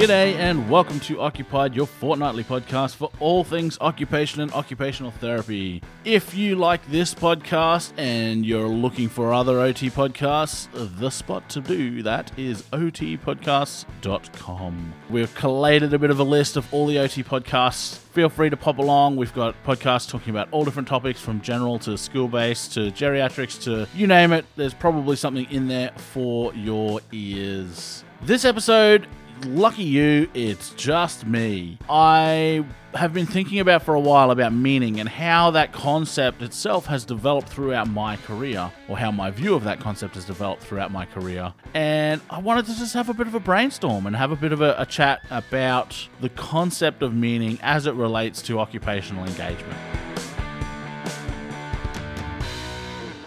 G'day and welcome to Occupied, your fortnightly podcast for all things occupation and occupational therapy. If you like this podcast and you're looking for other OT podcasts, the spot to do that is otpodcasts.com. We've collated a bit of a list of all the OT podcasts. Feel free to pop along. We've got podcasts talking about all different topics from general to school based to geriatrics to you name it. There's probably something in there for your ears. This episode lucky you, it's just me. I have been thinking about for a while about meaning and how that concept itself has developed throughout my career, or how my view of that concept has developed throughout my career. And I wanted to just have a bit of a brainstorm and have a bit of a, a chat about the concept of meaning as it relates to occupational engagement.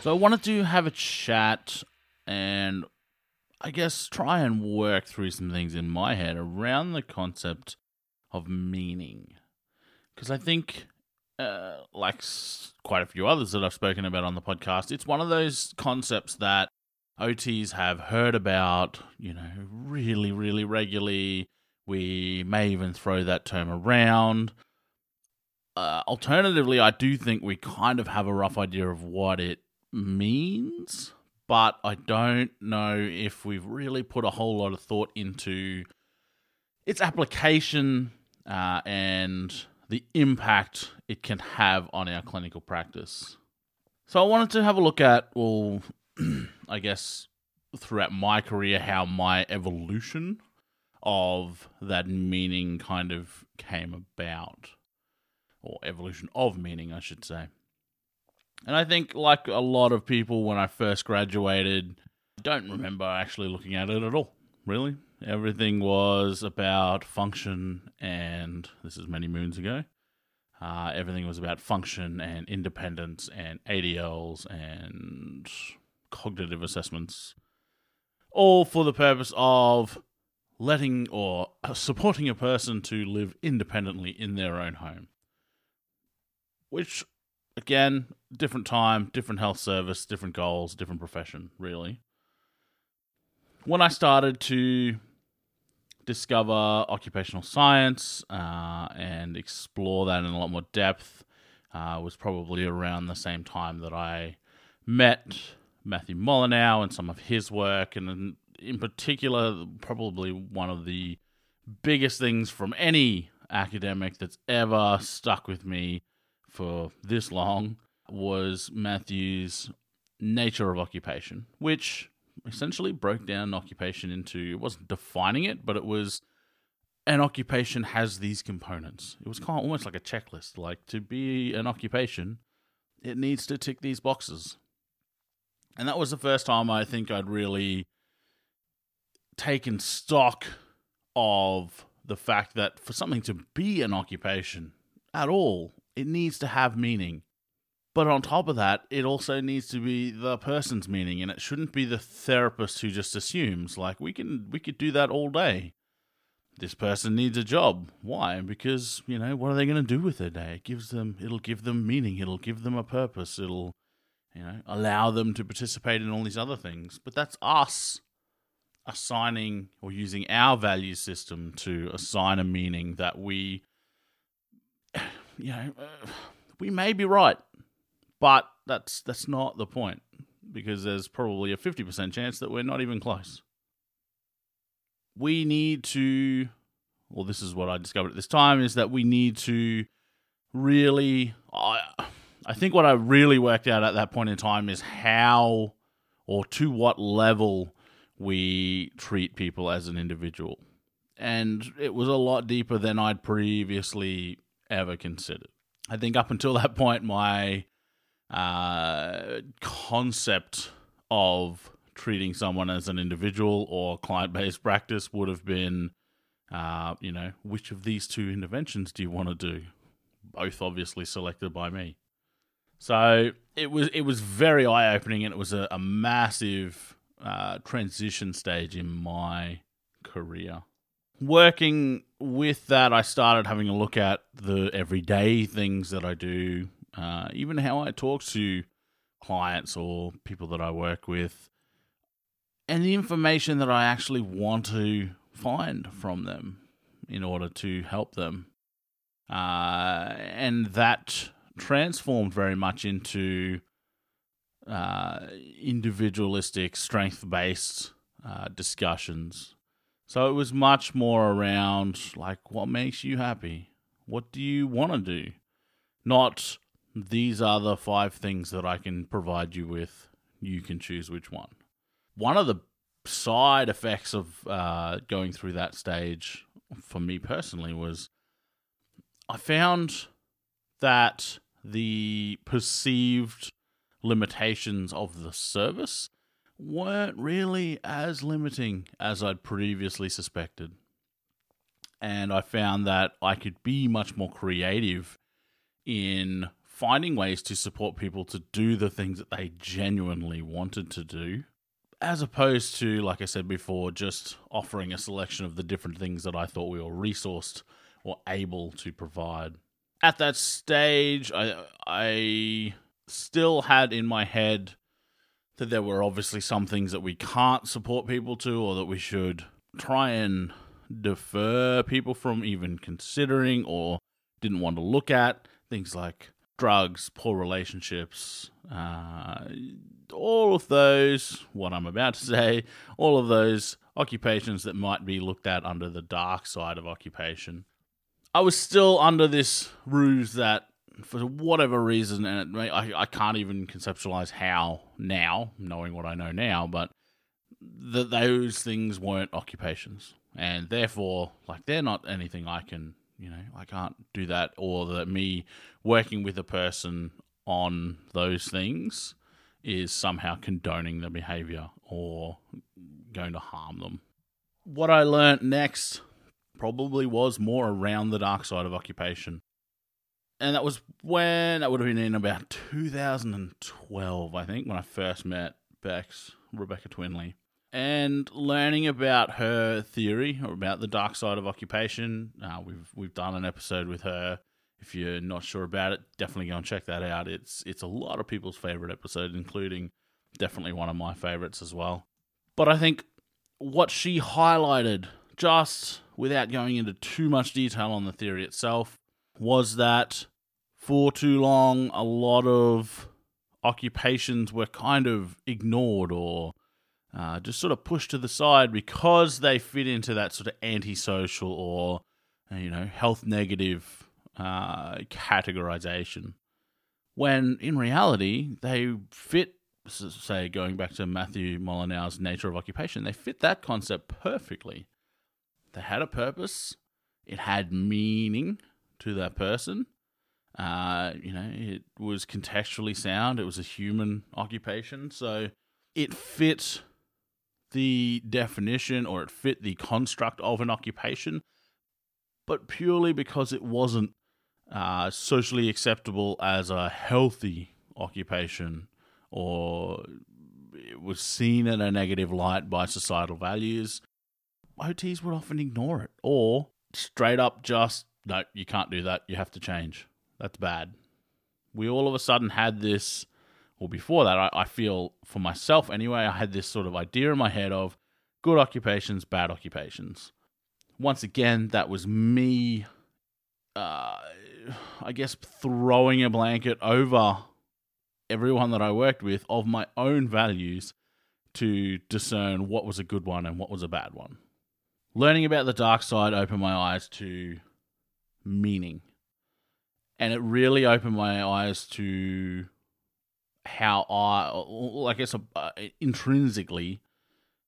So I wanted to have a chat and I guess, try and work through some things in my head around the concept of meaning. Because I think, uh, like quite a few others that I've spoken about on the podcast, it's one of those concepts that OTs have heard about, you know, really, really regularly. We may even throw that term around. Uh, alternatively, I do think we kind of have a rough idea of what it means but I don't know if we've really put a whole lot of thought into its application uh, and the impact it can have on our clinical practice. So I wanted to have a look at, well, I guess throughout my career, how my evolution of that meaning kind of came about, or evolution of meaning, I should say. And I think, like a lot of people, when I first graduated, don't remember actually looking at it at all, really. Everything was about function, and this is many moons ago. Uh, everything was about function and independence and ADLs and cognitive assessments, all for the purpose of letting or supporting a person to live independently in their own home. Which again, different time, different health service, different goals, different profession, really. When I started to discover occupational science uh, and explore that in a lot more depth, uh, was probably around the same time that I met Matthew Molineux and some of his work, and in, in particular, probably one of the biggest things from any academic that's ever stuck with me for this long was Matthew's nature of occupation, which essentially broke down occupation into it wasn't defining it, but it was an occupation has these components. It was kind of almost like a checklist. Like to be an occupation, it needs to tick these boxes. And that was the first time I think I'd really taken stock of the fact that for something to be an occupation at all, it needs to have meaning. But on top of that, it also needs to be the person's meaning, and it shouldn't be the therapist who just assumes like we can we could do that all day. This person needs a job. Why? Because you know what are they going to do with their day? It gives them it'll give them meaning. It'll give them a purpose. It'll you know allow them to participate in all these other things. But that's us assigning or using our value system to assign a meaning that we you know, uh, we may be right, but that's that's not the point because there's probably a 50% chance that we're not even close. We need to well this is what I discovered at this time is that we need to really I I think what I really worked out at that point in time is how or to what level we treat people as an individual. And it was a lot deeper than I'd previously ever considered. I think up until that point, my uh, concept of treating someone as an individual or client based practice would have been, uh, you know, which of these two interventions do you want to do? Both obviously selected by me. So it was it was very eye opening, and it was a, a massive uh, transition stage in my career working with that, I started having a look at the everyday things that I do, uh, even how I talk to clients or people that I work with, and the information that I actually want to find from them. in order to help them. Uh, and that transformed very much into uh, individualistic, strength based uh, discussions. So it was much more around like what makes you happy? What do you want to do? Not these are the five things that I can provide you with. You can choose which one. One of the side effects of uh, going through that stage for me personally was I found that the perceived limitations of the service weren't really as limiting as I'd previously suspected. And I found that I could be much more creative in finding ways to support people to do the things that they genuinely wanted to do, as opposed to, like I said before, just offering a selection of the different things that I thought we were resourced or able to provide. At that stage, I, I still had in my head that there were obviously some things that we can't support people to or that we should try and defer people from even considering or didn't want to look at things like drugs, poor relationships, uh, all of those, what I'm about to say, all of those occupations that might be looked at under the dark side of occupation. I was still under this ruse that, for whatever reason, and it, I, I can't even conceptualize how now, knowing what I know now, but that those things weren't occupations. And therefore, like, they're not anything I can you know, I can't do that, or that me working with a person on those things is somehow condoning the behavior or going to harm them. What I learnt next probably was more around the dark side of occupation. And that was when, that would have been in about 2012, I think, when I first met Bex, Rebecca Twinley and learning about her theory or about the dark side of occupation. Uh, we've we've done an episode with her. If you're not sure about it, definitely go and check that out. It's it's a lot of people's favorite episode, including definitely one of my favorites as well. But I think what she highlighted, just without going into too much detail on the theory itself, was that for too long a lot of occupations were kind of ignored or uh, just sort of pushed to the side because they fit into that sort of antisocial or you know health negative uh, categorization. When in reality they fit, say, going back to Matthew Molineux's Nature of Occupation, they fit that concept perfectly. They had a purpose. It had meaning to that person. Uh, you know, it was contextually sound. It was a human occupation, so it fit the definition or it fit the construct of an occupation, but purely because it wasn't uh, socially acceptable as a healthy occupation or it was seen in a negative light by societal values, OTs would often ignore it or straight up just, no, you can't do that. You have to change. That's bad. We all of a sudden had this well, before that, I, I feel for myself anyway, I had this sort of idea in my head of good occupations, bad occupations. Once again, that was me, uh, I guess, throwing a blanket over everyone that I worked with of my own values to discern what was a good one and what was a bad one. Learning about the dark side opened my eyes to meaning. And it really opened my eyes to how I, I guess, uh, intrinsically,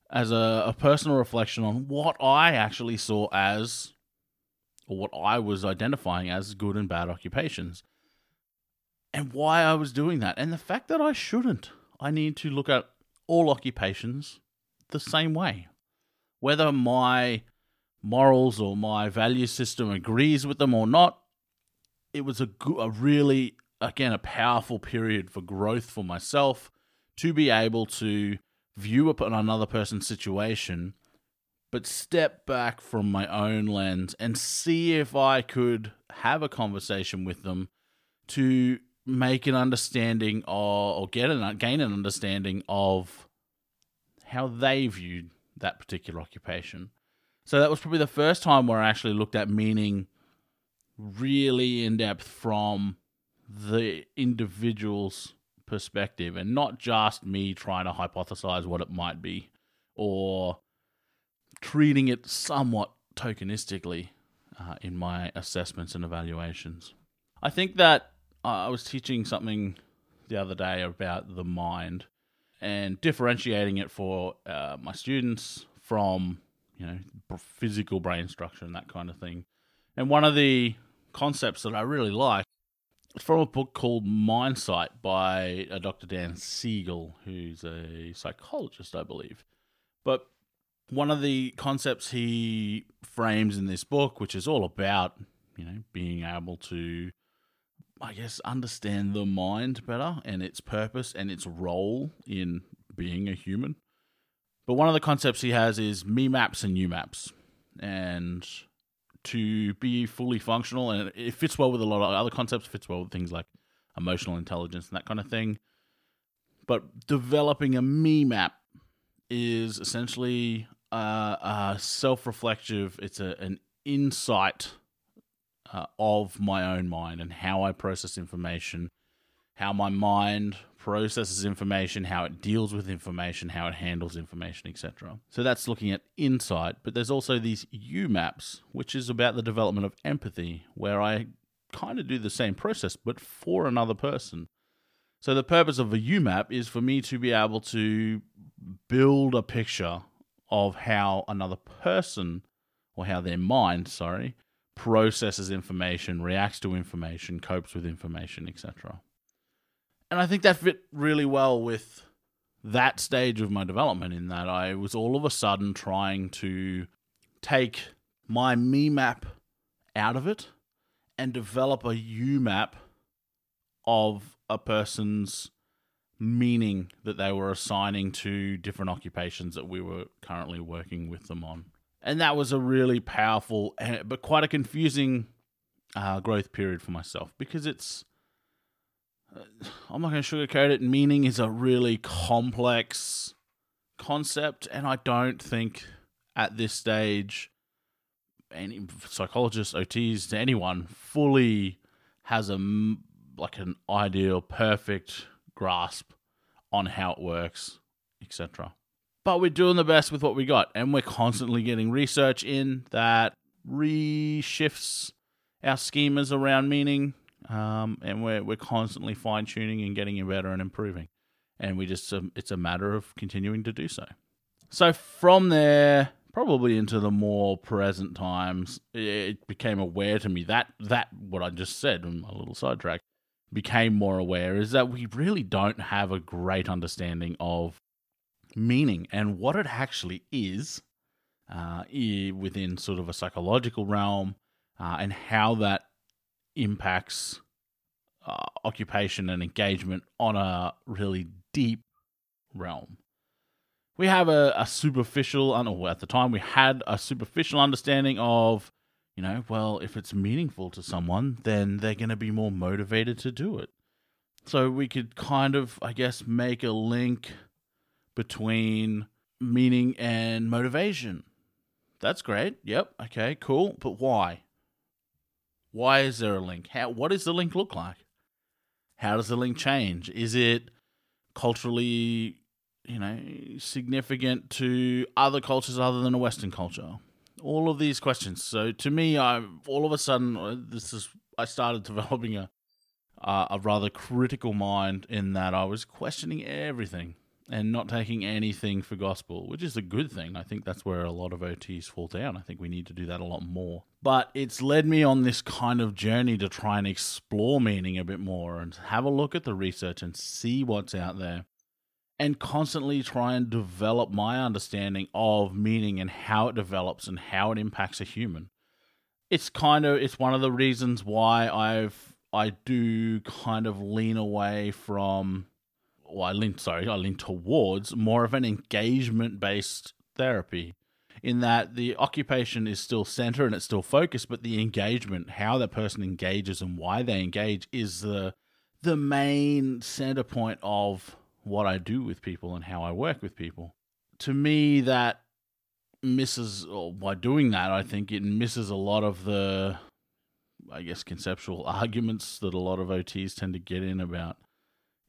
as a, a personal reflection on what I actually saw as, or what I was identifying as good and bad occupations, and why I was doing that, and the fact that I shouldn't. I need to look at all occupations the same way. Whether my morals or my value system agrees with them or not, it was a, a really again a powerful period for growth for myself to be able to view upon another person's situation but step back from my own lens and see if I could have a conversation with them to make an understanding or, or get an gain an understanding of how they viewed that particular occupation. So that was probably the first time where I actually looked at meaning really in depth from the individual's perspective and not just me trying to hypothesize what it might be or treating it somewhat tokenistically uh, in my assessments and evaluations. I think that I was teaching something the other day about the mind and differentiating it for uh, my students from you know physical brain structure and that kind of thing. And one of the concepts that I really like is from a book called Mindsight by uh, Dr. Dan Siegel, who's a psychologist, I believe. But one of the concepts he frames in this book, which is all about, you know, being able to, I guess, understand the mind better and its purpose and its role in being a human. But one of the concepts he has is me maps and you maps. And to be fully functional, and it fits well with a lot of other concepts, fits well with things like emotional intelligence and that kind of thing. But developing a me map is essentially a, a self-reflective. It's a, an insight uh, of my own mind and how I process information, how my mind processes information, how it deals with information, how it handles information, etc. So that's looking at insight, but there's also these you maps, which is about the development of empathy, where I kind of do the same process but for another person. So the purpose of a you map is for me to be able to build a picture of how another person or how their mind, sorry, processes information, reacts to information, copes with information, etc. And I think that fit really well with that stage of my development in that I was all of a sudden trying to take my me map out of it and develop a you map of a person's meaning that they were assigning to different occupations that we were currently working with them on. And that was a really powerful, but quite a confusing uh, growth period for myself because it's. I'm not going to sugarcoat it. Meaning is a really complex concept, and I don't think at this stage any psychologists, OTs, anyone fully has a like an ideal, perfect grasp on how it works, etc. But we're doing the best with what we got, and we're constantly getting research in that reshifts our schemas around meaning, um, and we're we're constantly fine tuning and getting better and improving, and we just um, it's a matter of continuing to do so. So from there, probably into the more present times, it became aware to me that that what I just said in my little sidetrack became more aware is that we really don't have a great understanding of meaning and what it actually is uh, within sort of a psychological realm uh, and how that impacts uh, occupation and engagement on a really deep realm. We have a, a superficial, know, at the time, we had a superficial understanding of you know, well, if it's meaningful to someone, then they're going to be more motivated to do it. So we could kind of, I guess, make a link between meaning and motivation. That's great. Yep. Okay, cool. But why? Why is there a link? How what does the link look like? How does the link change? Is it culturally, you know, significant to other cultures other than a western culture? all of these questions. So to me, I all of a sudden uh, this is I started developing a uh, a rather critical mind in that I was questioning everything and not taking anything for gospel, which is a good thing. I think that's where a lot of OTs fall down. I think we need to do that a lot more. But it's led me on this kind of journey to try and explore meaning a bit more and have a look at the research and see what's out there and constantly try and develop my understanding of meaning and how it develops and how it impacts a human. It's kind of it's one of the reasons why I've I do kind of lean away from I lean sorry, I lean towards more of an engagement based therapy. In that the occupation is still center and it's still focused, but the engagement, how that person engages and why they engage is the the main center point of what I do with people and how I work with people. To me, that misses, or by doing that, I think it misses a lot of the, I guess, conceptual arguments that a lot of OTs tend to get in about,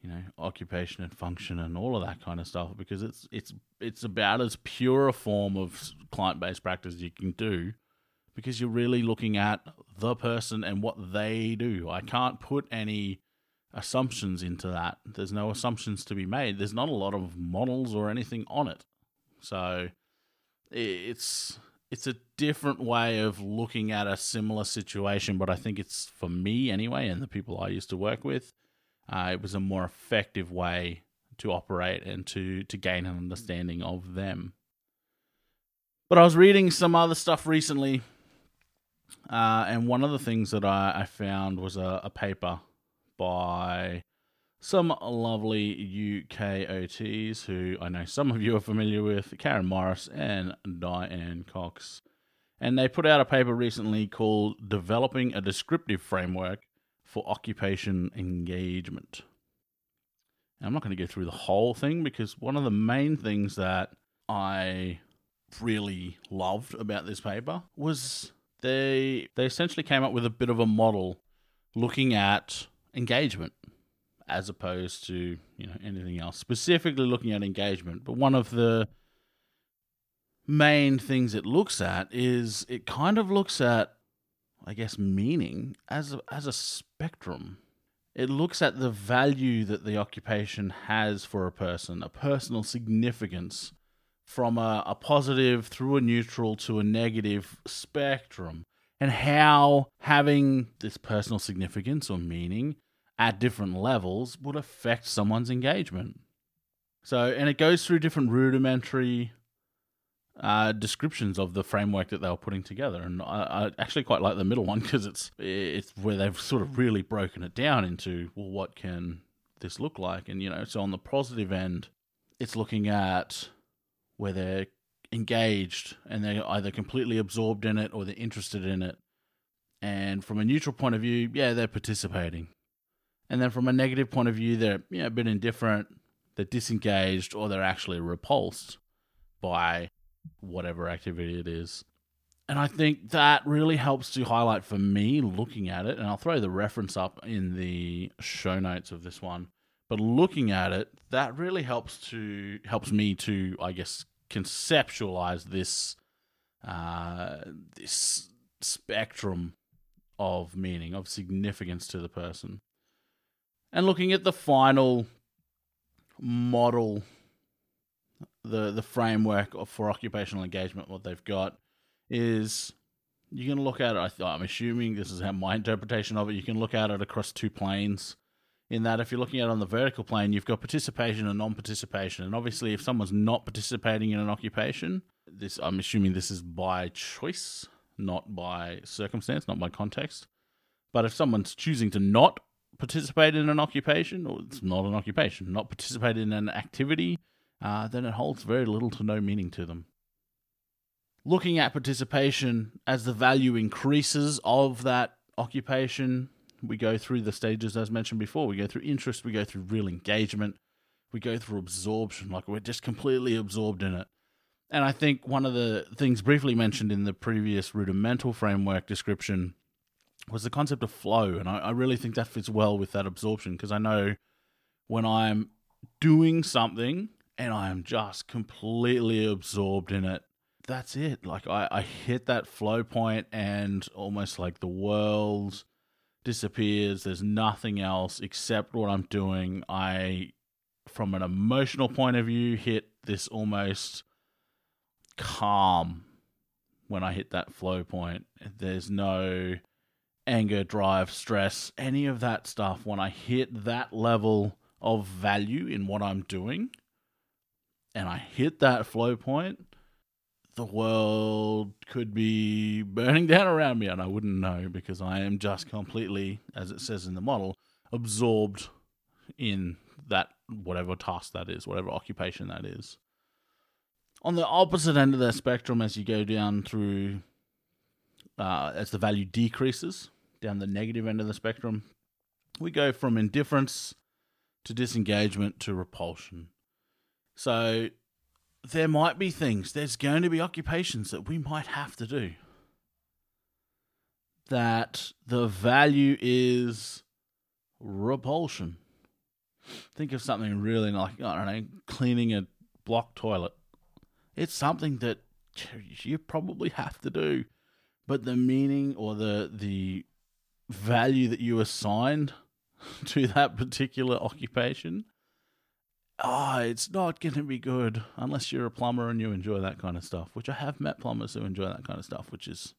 you know, occupation and function and all of that kind of stuff because it's it's it's about as pure a form of client based practice you can do because you're really looking at the person and what they do. I can't put any assumptions into that. There's no assumptions to be made. There's not a lot of models or anything on it. So it's it's a different way of looking at a similar situation, but I think it's for me anyway, and the people I used to work with, uh, it was a more effective way to operate and to to gain an understanding of them. But I was reading some other stuff recently, uh, and one of the things that I, I found was a, a paper by some lovely UK OTs who I know some of you are familiar with, Karen Morris and Diane Cox. And they put out a paper recently called Developing a Descriptive Framework for Occupation Engagement. And I'm not going to go through the whole thing because one of the main things that I really loved about this paper was they they essentially came up with a bit of a model looking at engagement as opposed to you know anything else specifically looking at engagement but one of the main things it looks at is it kind of looks at i guess meaning as a, as a spectrum it looks at the value that the occupation has for a person a personal significance from a, a positive through a neutral to a negative spectrum and how having this personal significance or meaning at different levels would affect someone's engagement. So, and it goes through different rudimentary uh, descriptions of the framework that they were putting together, and I, I actually quite like the middle one because it's it's where they've sort of really broken it down into well, what can this look like, and you know, so on the positive end, it's looking at where they're engaged and they're either completely absorbed in it or they're interested in it. And from a neutral point of view, yeah, they're participating. And then from a negative point of view, they're you know, a bit indifferent, they're disengaged, or they're actually repulsed by whatever activity it is. And I think that really helps to highlight for me looking at it, and I'll throw the reference up in the show notes of this one. But looking at it, that really helps to helps me to, I guess, conceptualize this uh, this spectrum of meaning, of significance to the person and looking at the final model, the the framework for occupational engagement, what they've got is you can look at it. I I'm assuming this is how my interpretation of it. You can look at it across two planes. In that, if you're looking at it on the vertical plane, you've got participation and non-participation. And obviously, if someone's not participating in an occupation, this I'm assuming this is by choice, not by circumstance, not by context. But if someone's choosing to not participate in an occupation, or it's not an occupation, not participate in an activity, uh, then it holds very little to no meaning to them. Looking at participation as the value increases of that occupation, we go through the stages as mentioned before. We go through interest, we go through real engagement, we go through absorption, like we're just completely absorbed in it. And I think one of the things briefly mentioned in the previous rudimental framework description was the concept of flow. And I, I really think that fits well with that absorption because I know when I'm doing something and I am just completely absorbed in it, that's it. Like I, I hit that flow point and almost like the world disappears. There's nothing else except what I'm doing. I, from an emotional point of view, hit this almost calm when I hit that flow point. There's no anger, drive, stress, any of that stuff, when I hit that level of value in what I'm doing and I hit that flow point, the world could be burning down around me and I wouldn't know because I am just completely, as it says in the model, absorbed in that whatever task that is, whatever occupation that is. On the opposite end of the spectrum, as you go down through, uh, as the value decreases, down the negative end of the spectrum, we go from indifference to disengagement to repulsion. So there might be things, there's going to be occupations that we might have to do. That the value is repulsion. Think of something really like, I don't know, cleaning a block toilet. It's something that you probably have to do. But the meaning or the the value that you assigned to that particular occupation, oh, it's not going to be good unless you're a plumber and you enjoy that kind of stuff. Which I have met plumbers who enjoy that kind of stuff, which is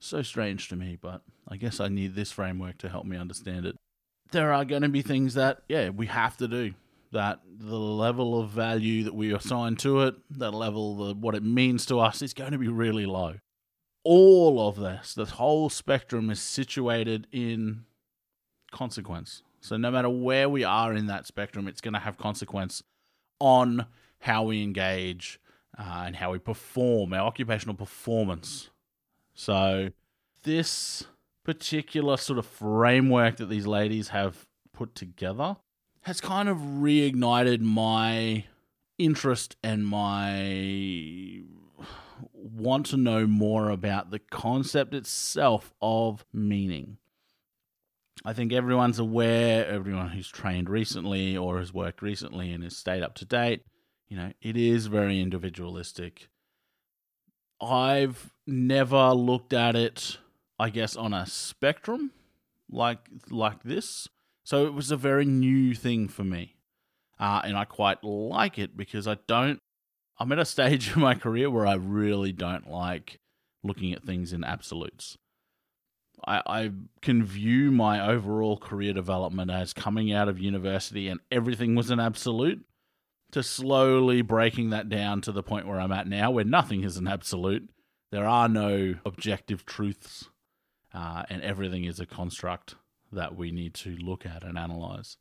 so strange to me. But I guess I need this framework to help me understand it. There are going to be things that, yeah, we have to do. That the level of value that we assign to it, that level of what it means to us, is going to be really low all of this, the whole spectrum is situated in consequence. So no matter where we are in that spectrum, it's going to have consequence on how we engage uh, and how we perform, our occupational performance. So this particular sort of framework that these ladies have put together has kind of reignited my interest and my want to know more about the concept itself of meaning. I think everyone's aware, everyone who's trained recently or has worked recently and has stayed up to date, you know, it is very individualistic. I've never looked at it, I guess, on a spectrum like like this. So it was a very new thing for me. Uh, and I quite like it because I don't I'm at a stage in my career where I really don't like looking at things in absolutes. I, I can view my overall career development as coming out of university and everything was an absolute to slowly breaking that down to the point where I'm at now, where nothing is an absolute. There are no objective truths, uh, and everything is a construct that we need to look at and analyze.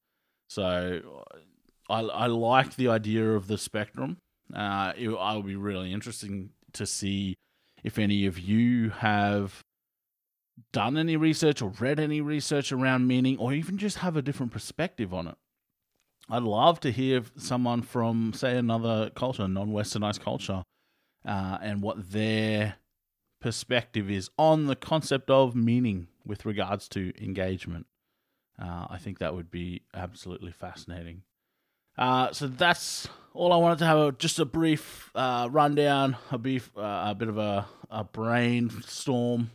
So I, I like the idea of the spectrum. Uh, it, I'll be really interesting to see if any of you have done any research or read any research around meaning, or even just have a different perspective on it. I'd love to hear someone from, say, another culture, non westernized culture, uh, and what their perspective is on the concept of meaning with regards to engagement. Uh, I think that would be absolutely fascinating. Uh, so that's all I wanted to have a, just a brief uh, rundown, a brief, uh, a bit of a, a brainstorm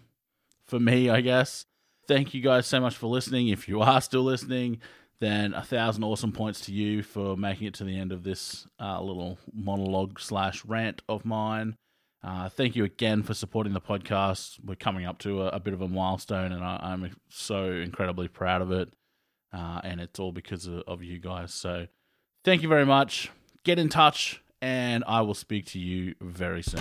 for me, I guess. Thank you guys so much for listening. If you are still listening, then a thousand awesome points to you for making it to the end of this uh, little monologue slash rant of mine. Uh, thank you again for supporting the podcast. We're coming up to a, a bit of a milestone, and I, am so incredibly proud of it. Uh, and it's all because of, of you guys. So Thank you very much. Get in touch, and I will speak to you very soon.